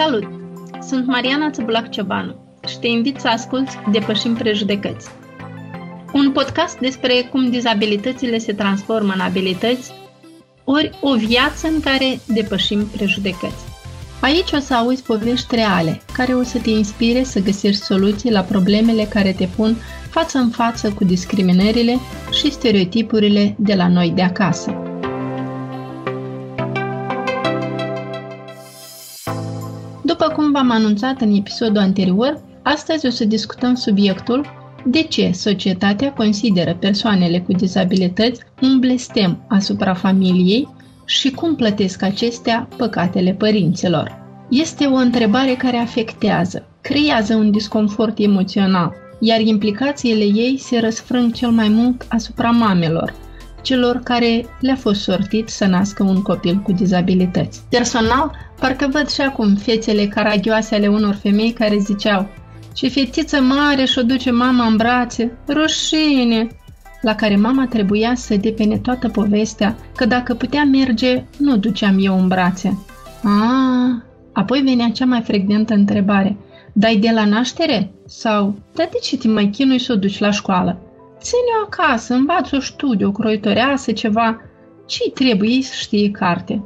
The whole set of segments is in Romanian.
Salut! Sunt Mariana Țăbulac Ciobanu și te invit să asculți Depășim Prejudecăți. Un podcast despre cum dizabilitățile se transformă în abilități, ori o viață în care depășim prejudecăți. Aici o să auzi povești reale, care o să te inspire să găsești soluții la problemele care te pun față în față cu discriminările și stereotipurile de la noi de acasă. După cum v-am anunțat în episodul anterior, astăzi o să discutăm subiectul de ce societatea consideră persoanele cu dizabilități un blestem asupra familiei și cum plătesc acestea păcatele părinților. Este o întrebare care afectează, creează un disconfort emoțional, iar implicațiile ei se răsfrâng cel mai mult asupra mamelor, celor care le-a fost sortit să nască un copil cu dizabilități. Personal, parcă văd și acum fețele caragioase ale unor femei care ziceau Ce fetiță mare și-o duce mama în brațe, rușine! La care mama trebuia să depene toată povestea că dacă putea merge, nu duceam eu în brațe. Ah, apoi venea cea mai frecventă întrebare. Dai de la naștere? Sau, dar de ce te mai chinui să o duci la școală? Ține-o acasă, învață-o studiu, o croitoreasă, ceva. ce trebuie să știe carte?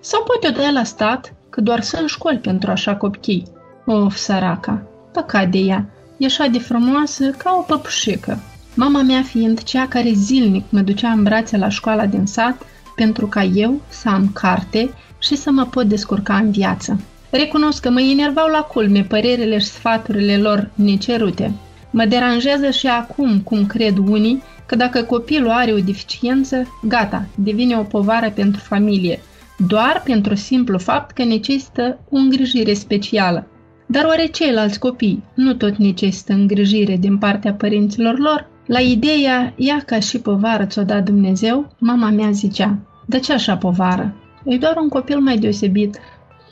Sau poate o dai la stat, că doar sunt școli pentru așa copii. Of, săraca, păcat de ea, e așa de frumoasă ca o păpușică. Mama mea fiind cea care zilnic mă ducea în brațe la școala din sat pentru ca eu să am carte și să mă pot descurca în viață. Recunosc că mă enervau la culme părerile și sfaturile lor necerute. Mă deranjează și acum, cum cred unii, că dacă copilul are o deficiență, gata, devine o povară pentru familie, doar pentru simplu fapt că necesită o îngrijire specială. Dar oare ceilalți copii nu tot necesită îngrijire din partea părinților lor? La ideea, ea ca și povară ți-o dat Dumnezeu, mama mea zicea, de ce așa povară? E doar un copil mai deosebit,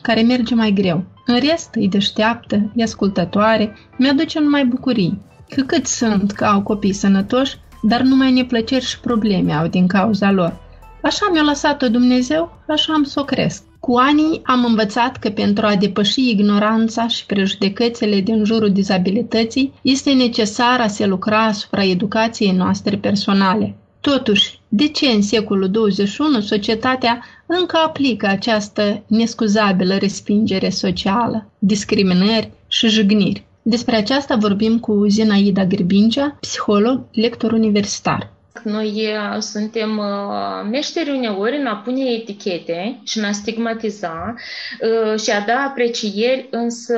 care merge mai greu. În rest, îi deșteaptă, e ascultătoare, mi-aduce numai bucurii. Că cât sunt că au copii sănătoși, dar numai neplăceri și probleme au din cauza lor. Așa mi-a lăsat-o Dumnezeu, așa am să o cresc. Cu anii am învățat că pentru a depăși ignoranța și prejudecățile din jurul dizabilității, este necesar a se lucra asupra educației noastre personale. Totuși, de ce în secolul 21 societatea încă aplică această nescuzabilă respingere socială, discriminări și jigniri? Despre aceasta vorbim cu Zinaida Grbingea, psiholog, lector universitar. Noi uh, suntem uh, meșteri uneori în a pune etichete și în a stigmatiza uh, și a da aprecieri, însă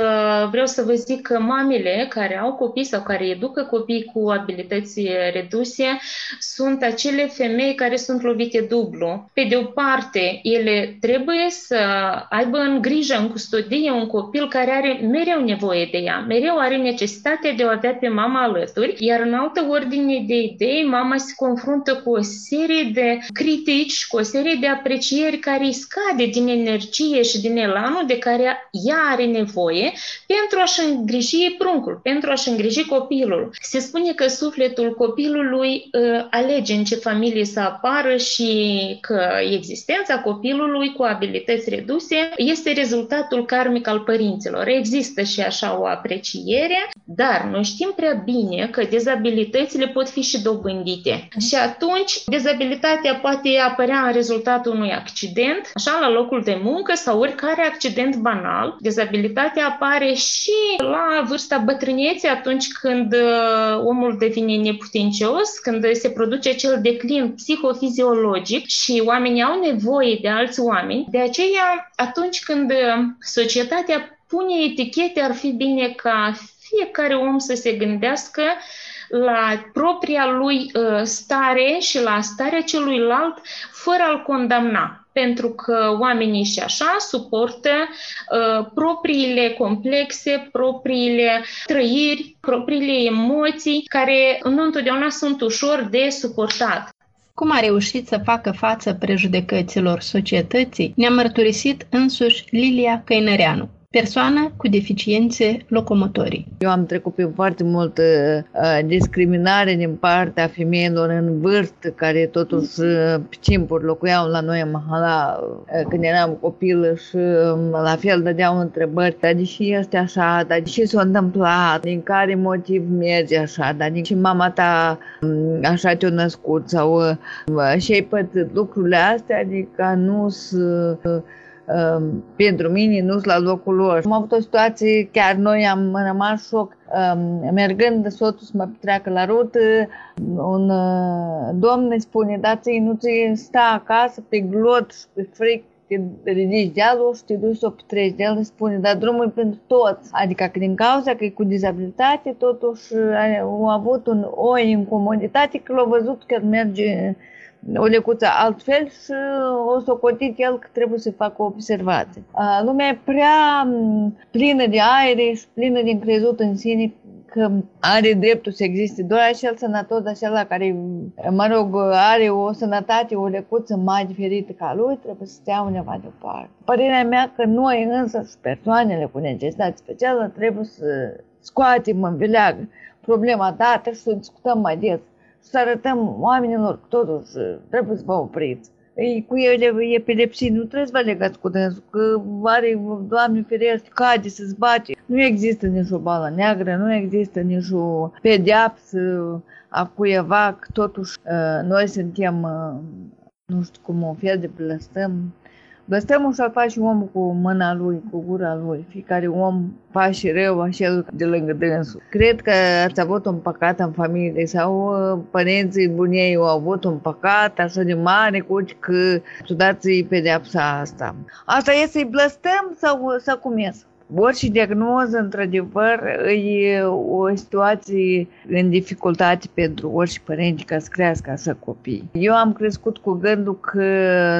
vreau să vă zic că mamele care au copii sau care educă copii cu abilități reduse sunt acele femei care sunt lovite dublu. Pe de o parte, ele trebuie să aibă în grijă, în custodie, un copil care are mereu nevoie de ea, mereu are necesitatea de a o avea pe mama alături, iar în altă ordine de idei, mama se confruntă cu o serie de critici, cu o serie de aprecieri care îi scade din energie și din elanul de care ea are nevoie pentru a-și îngriji pruncul, pentru a-și îngriji copilul. Se spune că sufletul copilului uh, alege în ce familie să apară și că existența copilului cu abilități reduse este rezultatul karmic al părinților. Există și așa o apreciere, dar noi știm prea bine că dezabilitățile pot fi și dobândite. Și atunci, dezabilitatea poate apărea în rezultatul unui accident, așa, la locul de muncă sau oricare accident banal. Dezabilitatea apare și la vârsta bătrâneții, atunci când uh, omul devine neputincios, când se produce acel declin psihofiziologic și oamenii au nevoie de alți oameni. De aceea, atunci când uh, societatea pune etichete, ar fi bine ca fiecare om să se gândească la propria lui uh, stare și la starea celuilalt fără a-l condamna. Pentru că oamenii și așa suportă uh, propriile complexe, propriile trăiri, propriile emoții, care nu întotdeauna sunt ușor de suportat. Cum a reușit să facă față prejudecăților societății, ne-a mărturisit însuși Lilia Căinăreanu, persoană cu deficiențe locomotorii. Eu am trecut prin foarte multă uh, discriminare din partea femeilor în vârstă, care totuși uh, pe timpuri locuiau la noi în Mahala uh, când eram copilă și uh, la fel dădeau întrebări, dar de ce este așa, dar de ce s-a întâmplat, din care motiv merge așa, dar de ce mama ta um, așa te-a născut sau uh, și ai pățit lucrurile astea, adică nu sunt uh, Um, pentru mine nu sunt la locul lor. Am avut o situație, chiar noi am rămas șoc, um, mergând soțul să mă treacă la rută, un uh, domn ne spune, da ți nu ți sta acasă pe glot și pe fric, te ridici dealul și te duci să o petreci de el, spune, dar drumul e pentru toți. Adică că din cauza că e cu dizabilitate, totuși au avut un, o incomoditate că l-au văzut că merge o lecuță altfel și o să o cotit el că trebuie să facă o observație. Lumea e prea plină de aer și plină de încrezut în sine că are dreptul să existe doar acel sănătos, acela care, mă rog, are o sănătate, o lecuță mai diferită ca lui, trebuie să stea undeva deoparte. Părerea mea că noi însă și persoanele cu necesitate specială trebuie să scoatem în vileagă problema dată și să discutăm mai des să arătăm oamenilor că totuși trebuie să vă opriți. Ei, cu ele epilepsie, nu trebuie să vă legați cu dânsul, că are, Doamne ferește, cade, se zbate. Nu există nici o bală neagră, nu există nici o pedeapsă a cuiva, că totuși uh, noi suntem, uh, nu știu cum, un fel de blăstăm Blăstămul să-l face omul cu mâna lui, cu gura lui. Fiecare om face rău așa de lângă dânsul. Cred că ați avut un păcat în familie sau uh, părinții bunei au avut un păcat așa de mare cu că tu dați pedeapsa asta. Asta e să-i blăstăm sau, sau cum e? Orice diagnoză, într-adevăr, e o situație în dificultate pentru orice părinți ca să crească așa copii. Eu am crescut cu gândul că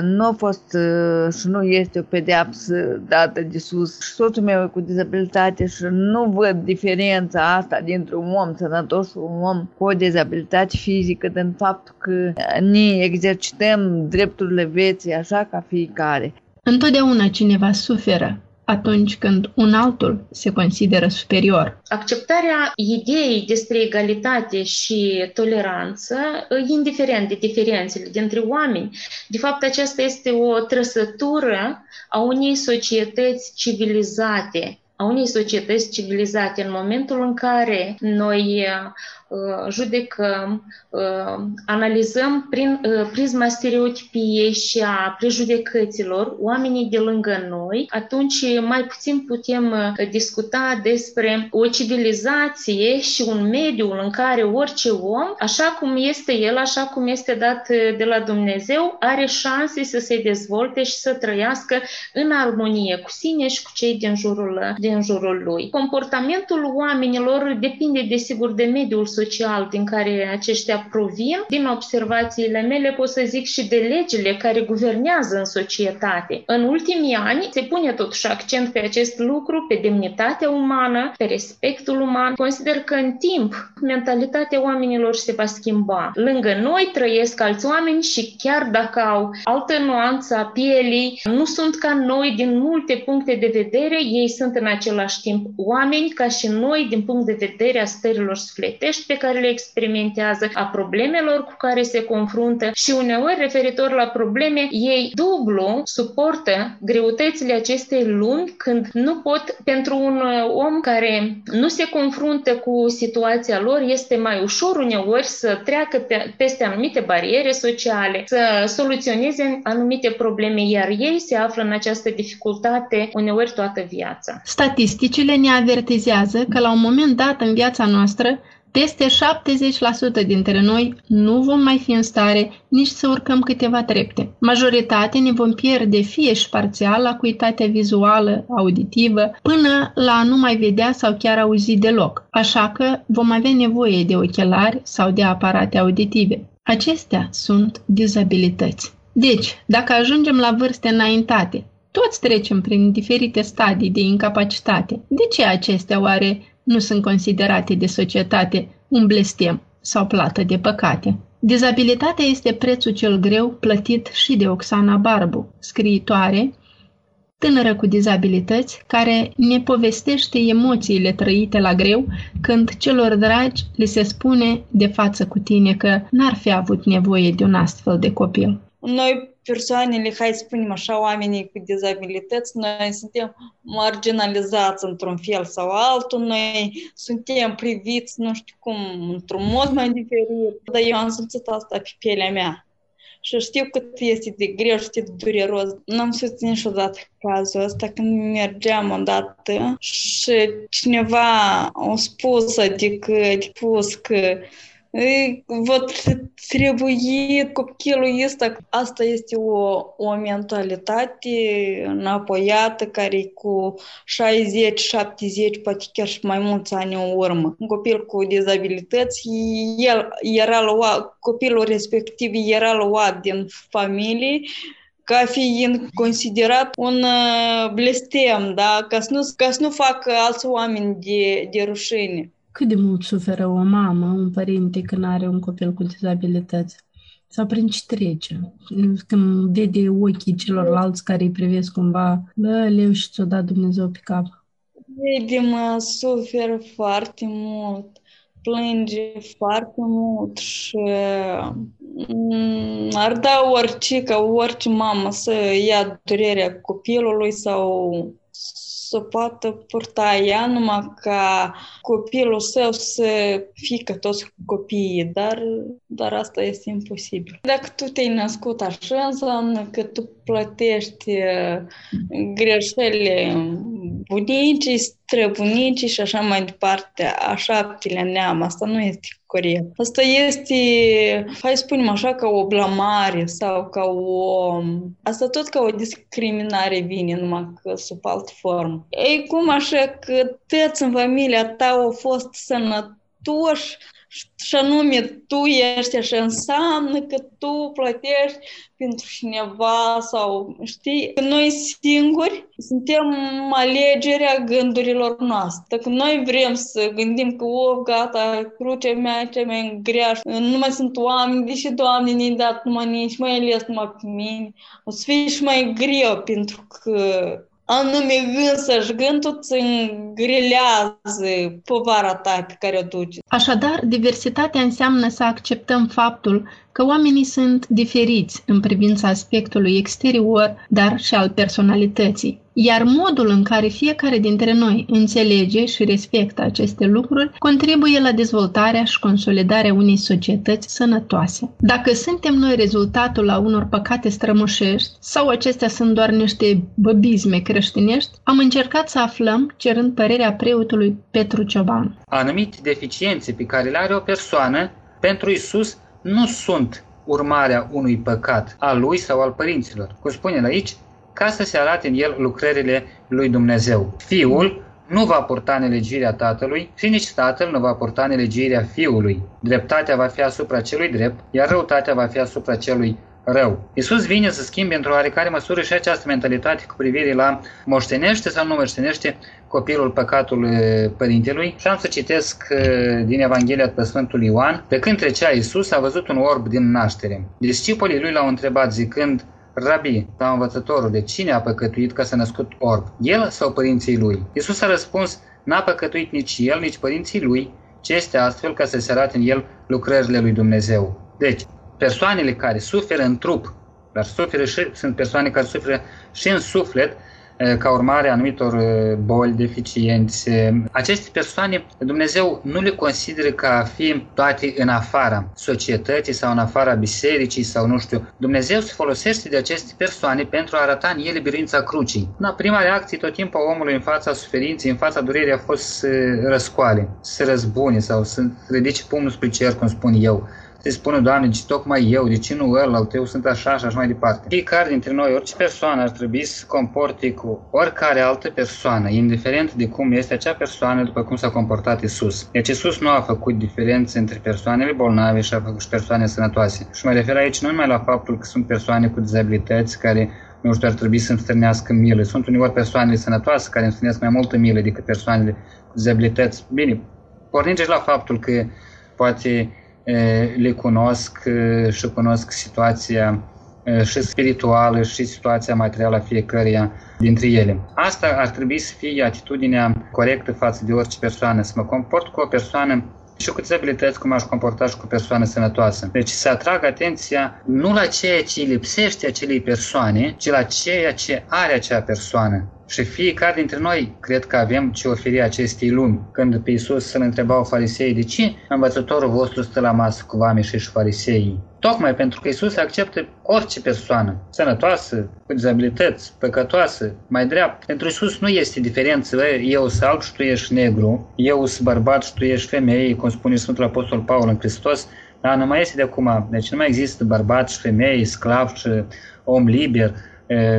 nu a fost uh, și nu este o pedeapsă dată de sus. Și soțul meu e cu dizabilitate și nu văd diferența asta dintre un om sănătos și un om cu o dizabilitate fizică din faptul că ne exercităm drepturile vieții așa ca fiecare. Întotdeauna cineva suferă atunci când un altul se consideră superior. Acceptarea ideii despre egalitate și toleranță, indiferent de diferențele dintre oameni, de fapt aceasta este o trăsătură a unei societăți civilizate, a unei societăți civilizate în momentul în care noi Uh, judecăm, uh, analizăm prin uh, prisma stereotipiei și a prejudecăților oamenii de lângă noi, atunci mai puțin putem discuta despre o civilizație și un mediu în care orice om, așa cum este el, așa cum este dat de la Dumnezeu, are șanse să se dezvolte și să trăiască în armonie cu sine și cu cei din jurul, din jurul lui. Comportamentul oamenilor depinde, desigur, de mediul social din care aceștia provin, din observațiile mele pot să zic și de legile care guvernează în societate. În ultimii ani se pune totuși accent pe acest lucru, pe demnitatea umană, pe respectul uman. Consider că în timp mentalitatea oamenilor se va schimba. Lângă noi trăiesc alți oameni și chiar dacă au altă nuanță a pielii, nu sunt ca noi din multe puncte de vedere, ei sunt în același timp oameni ca și noi din punct de vedere a stărilor sufletești pe care le experimentează, a problemelor cu care se confruntă și uneori referitor la probleme, ei dublu suportă greutățile acestei lumi când nu pot, pentru un om care nu se confruntă cu situația lor, este mai ușor uneori să treacă pe, peste anumite bariere sociale, să soluționeze anumite probleme, iar ei se află în această dificultate uneori toată viața. Statisticile ne avertizează că la un moment dat în viața noastră peste 70% dintre noi nu vom mai fi în stare nici să urcăm câteva trepte. Majoritatea ne vom pierde fie și parțial acuitatea vizuală, auditivă, până la a nu mai vedea sau chiar auzi deloc. Așa că vom avea nevoie de ochelari sau de aparate auditive. Acestea sunt dizabilități. Deci, dacă ajungem la vârste înaintate, toți trecem prin diferite stadii de incapacitate. De ce acestea oare nu sunt considerate de societate un blestem sau plată de păcate. Dizabilitatea este prețul cel greu plătit și de Oxana Barbu, scriitoare, tânără cu dizabilități, care ne povestește emoțiile trăite la greu când celor dragi li se spune de față cu tine că n-ar fi avut nevoie de un astfel de copil. Noi, persoanele, hai să spunem așa, oamenii cu dizabilități, noi suntem marginalizați într-un fel sau altul, noi suntem priviți, nu știu cum, într-un mod mai diferit. Dar eu am simțit asta pe pielea mea. Și știu cât este de greu și de dureros. N-am susținut niciodată cazul ăsta când mergeam odată și cineva a spus, adică, a spus că Vot trebuie copilul ăsta, asta este o, o mentalitate înapoiată care cu 60, 70, poate chiar și mai mulți ani în urmă. Un copil cu dizabilități, el era luat, copilul respectiv era luat din familie ca fiind considerat un blestem, da? ca, să nu, ca să nu facă alți oameni de, de rușine cât de mult suferă o mamă, un părinte când are un copil cu dizabilități? Sau prin ce trece? Când vede ochii celorlalți care îi privesc cumva, bă, leu și ți-o dat Dumnezeu pe cap. Vede, mă, suferă foarte mult, plânge foarte mult și mm, ar da orice, ca orice mamă să ia durerea copilului sau să poată purta ea numai ca copilul său să fie ca toți copiii, dar, dar asta este imposibil. Dacă tu te-ai născut așa, înseamnă că tu plătești uh, greșelile bunicii, străbunicii și așa mai departe, a șaptele neam. Asta nu este corect. Asta este, hai să spunem așa, ca o blamare sau ca o... Asta tot ca o discriminare vine, numai că sub altă formă. Ei, cum așa că toți în familia ta au fost sănătoși și anume tu ești așa înseamnă că tu plătești pentru cineva sau știi, că noi singuri suntem alegerea gândurilor noastre. Dacă noi vrem să gândim că, o, gata, crucea mea cea mai grea, nu mai sunt oameni, deși Doamne ne-ai dat numai nici, mai ales numai pe mine, o să fie și mai greu pentru că anume însăși gândul îți îngrelează povara ta pe care o duci. Așadar, diversitatea înseamnă să acceptăm faptul că oamenii sunt diferiți în privința aspectului exterior, dar și al personalității. Iar modul în care fiecare dintre noi înțelege și respectă aceste lucruri contribuie la dezvoltarea și consolidarea unei societăți sănătoase. Dacă suntem noi rezultatul la unor păcate strămoșești sau acestea sunt doar niște băbizme creștinești, am încercat să aflăm cerând părerea preotului Petru Cioban. Anumite deficiențe pe care le are o persoană, pentru Isus nu sunt urmarea unui păcat al lui sau al părinților. Cum spune aici, ca să se arate în el lucrările lui Dumnezeu. Fiul nu va purta nelegirea tatălui și nici tatăl nu va purta nelegirea fiului. Dreptatea va fi asupra celui drept, iar răutatea va fi asupra celui rău. Isus vine să schimbe într-o oarecare măsură și această mentalitate cu privire la moștenește sau nu moștenește copilul păcatul părintelui. Și am să citesc din Evanghelia pe Sfântul Ioan. Pe când trecea Isus, a văzut un orb din naștere. Discipolii lui l-au întrebat zicând, Rabi, sau învățătorul, de cine a păcătuit ca să născut orb? El sau părinții lui? Isus a răspuns, n-a păcătuit nici el, nici părinții lui, ce este astfel ca să se arate în el lucrările lui Dumnezeu. Deci, persoanele care suferă în trup, dar suferă și, sunt persoane care suferă și în suflet, ca urmare a anumitor boli, deficiențe. Aceste persoane, Dumnezeu nu le consideră ca fi toate în afara societății sau în afara bisericii sau nu știu. Dumnezeu se folosește de aceste persoane pentru a arăta în ele biruința crucii. Na, prima reacție tot timpul a omului în fața suferinței, în fața durerii a fost să răscoale, să răzbune sau să ridice pumnul spre cer, cum spun eu se spună, Doamne, ce tocmai eu, de ce nu ăla, al tău sunt așa și așa mai departe. Fiecare dintre noi, orice persoană ar trebui să comporte cu oricare altă persoană, indiferent de cum este acea persoană, după cum s-a comportat Isus. Deci Isus nu a făcut diferențe între persoanele bolnave și a făcut și persoane sănătoase. Și mă refer aici nu numai la faptul că sunt persoane cu dizabilități care nu știu, ar trebui să înstârnească milă. Sunt uneori persoanele sănătoase care înstârnesc mai multă milă decât persoanele cu dizabilități. Bine, pornind la faptul că poate le cunosc și cunosc situația și spirituală și situația materială a fiecăruia dintre ele. Asta ar trebui să fie atitudinea corectă față de orice persoană, să mă comport cu o persoană și cu dizabilități cum aș comporta și cu o persoană sănătoasă. Deci să atrag atenția nu la ceea ce îi lipsește acelei persoane, ci la ceea ce are acea persoană. Și fiecare dintre noi cred că avem ce oferi acestei lumi. Când pe Iisus să-l întrebau farisei de ce învățătorul vostru stă la masă cu vame și farisei. Tocmai pentru că Iisus acceptă orice persoană, sănătoasă, cu dizabilități, păcătoasă, mai dreaptă. Pentru Iisus nu este diferență, eu sunt alb și tu ești negru, eu sunt bărbat și tu ești femeie, cum spune Sfântul Apostol Paul în Hristos, dar nu mai este de acum. Deci nu mai există bărbat și femeie, sclav și om liber,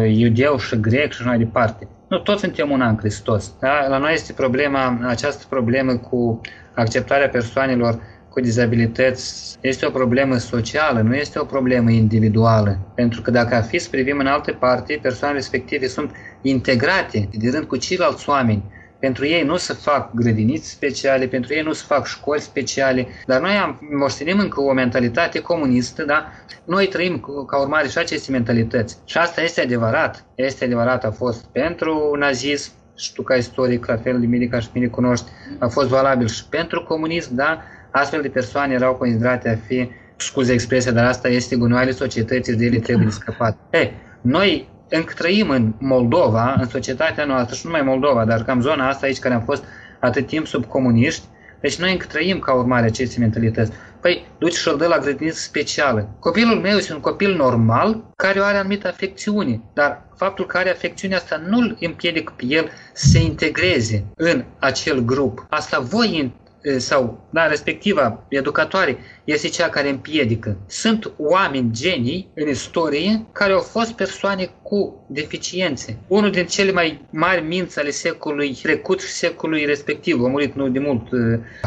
iudeu și grec și mai departe. Nu, toți suntem una în Hristos. Da? La noi este problema, această problemă cu acceptarea persoanelor cu dizabilități este o problemă socială, nu este o problemă individuală. Pentru că dacă ar fi să privim în alte parte, persoanele respective sunt integrate de rând cu ceilalți oameni pentru ei nu se fac grădiniți speciale, pentru ei nu se fac școli speciale, dar noi am moștenim încă o mentalitate comunistă, da? Noi trăim ca urmare și aceste mentalități. Și asta este adevărat. Este adevărat, a fost pentru nazism, și tu ca istoric, la fel de mine ca și mine cunoști, a fost valabil și pentru comunism, da? Astfel de persoane erau considerate a fi, scuze expresia, dar asta este gunoaiele societății, de ele trebuie scăpat. Ei, noi încă trăim în Moldova, în societatea noastră, și nu numai Moldova, dar cam zona asta aici care am fost atât timp sub comuniști, deci noi încă trăim ca urmare acestei mentalități. Păi, duci și-l dă la grădiniță specială. Copilul meu este un copil normal care are anumită afecțiune, dar faptul că are afecțiunea asta nu îl împiedică pe el să se integreze în acel grup. Asta voi sau, da, respectiva educatoare este cea care împiedică. Sunt oameni genii în istorie care au fost persoane cu deficiențe. Unul din cele mai mari minți ale secolului trecut și secolului respectiv, a murit nu de mult,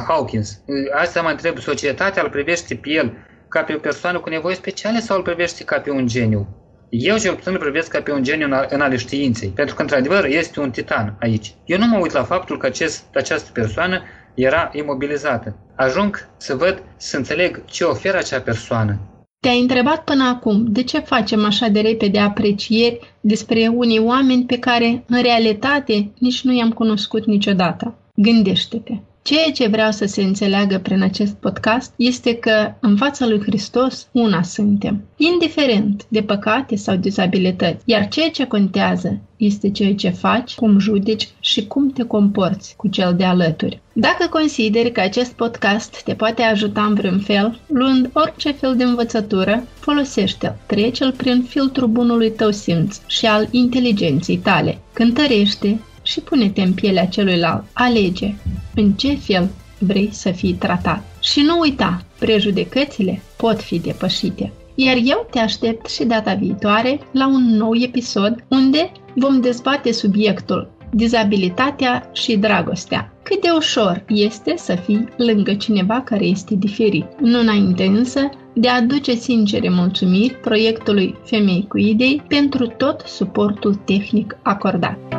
Hawkins. Asta mă întreb, societatea îl privește pe el ca pe o persoană cu nevoi speciale sau îl privește ca pe un geniu? Eu cel puțin îl privesc ca pe un geniu în ale științei, pentru că într-adevăr este un titan aici. Eu nu mă uit la faptul că acest, această persoană era imobilizată. Ajung să văd, să înțeleg ce oferă acea persoană. Te-ai întrebat până acum de ce facem așa de repede aprecieri despre unii oameni pe care, în realitate, nici nu i-am cunoscut niciodată. Gândește-te! Ceea ce vreau să se înțeleagă prin acest podcast este că în fața lui Hristos una suntem, indiferent de păcate sau dizabilități, iar ceea ce contează este ceea ce faci, cum judeci și cum te comporți cu cel de alături. Dacă consideri că acest podcast te poate ajuta în vreun fel, luând orice fel de învățătură, folosește-l, trece-l prin filtrul bunului tău simț și al inteligenței tale. Cântărește, și pune-te în pielea celuilalt. Alege în ce fel vrei să fii tratat. Și nu uita, prejudecățile pot fi depășite. Iar eu te aștept și data viitoare la un nou episod unde vom dezbate subiectul dizabilitatea și dragostea. Cât de ușor este să fii lângă cineva care este diferit. Nu înainte însă de a aduce sincere mulțumiri proiectului Femei cu Idei pentru tot suportul tehnic acordat.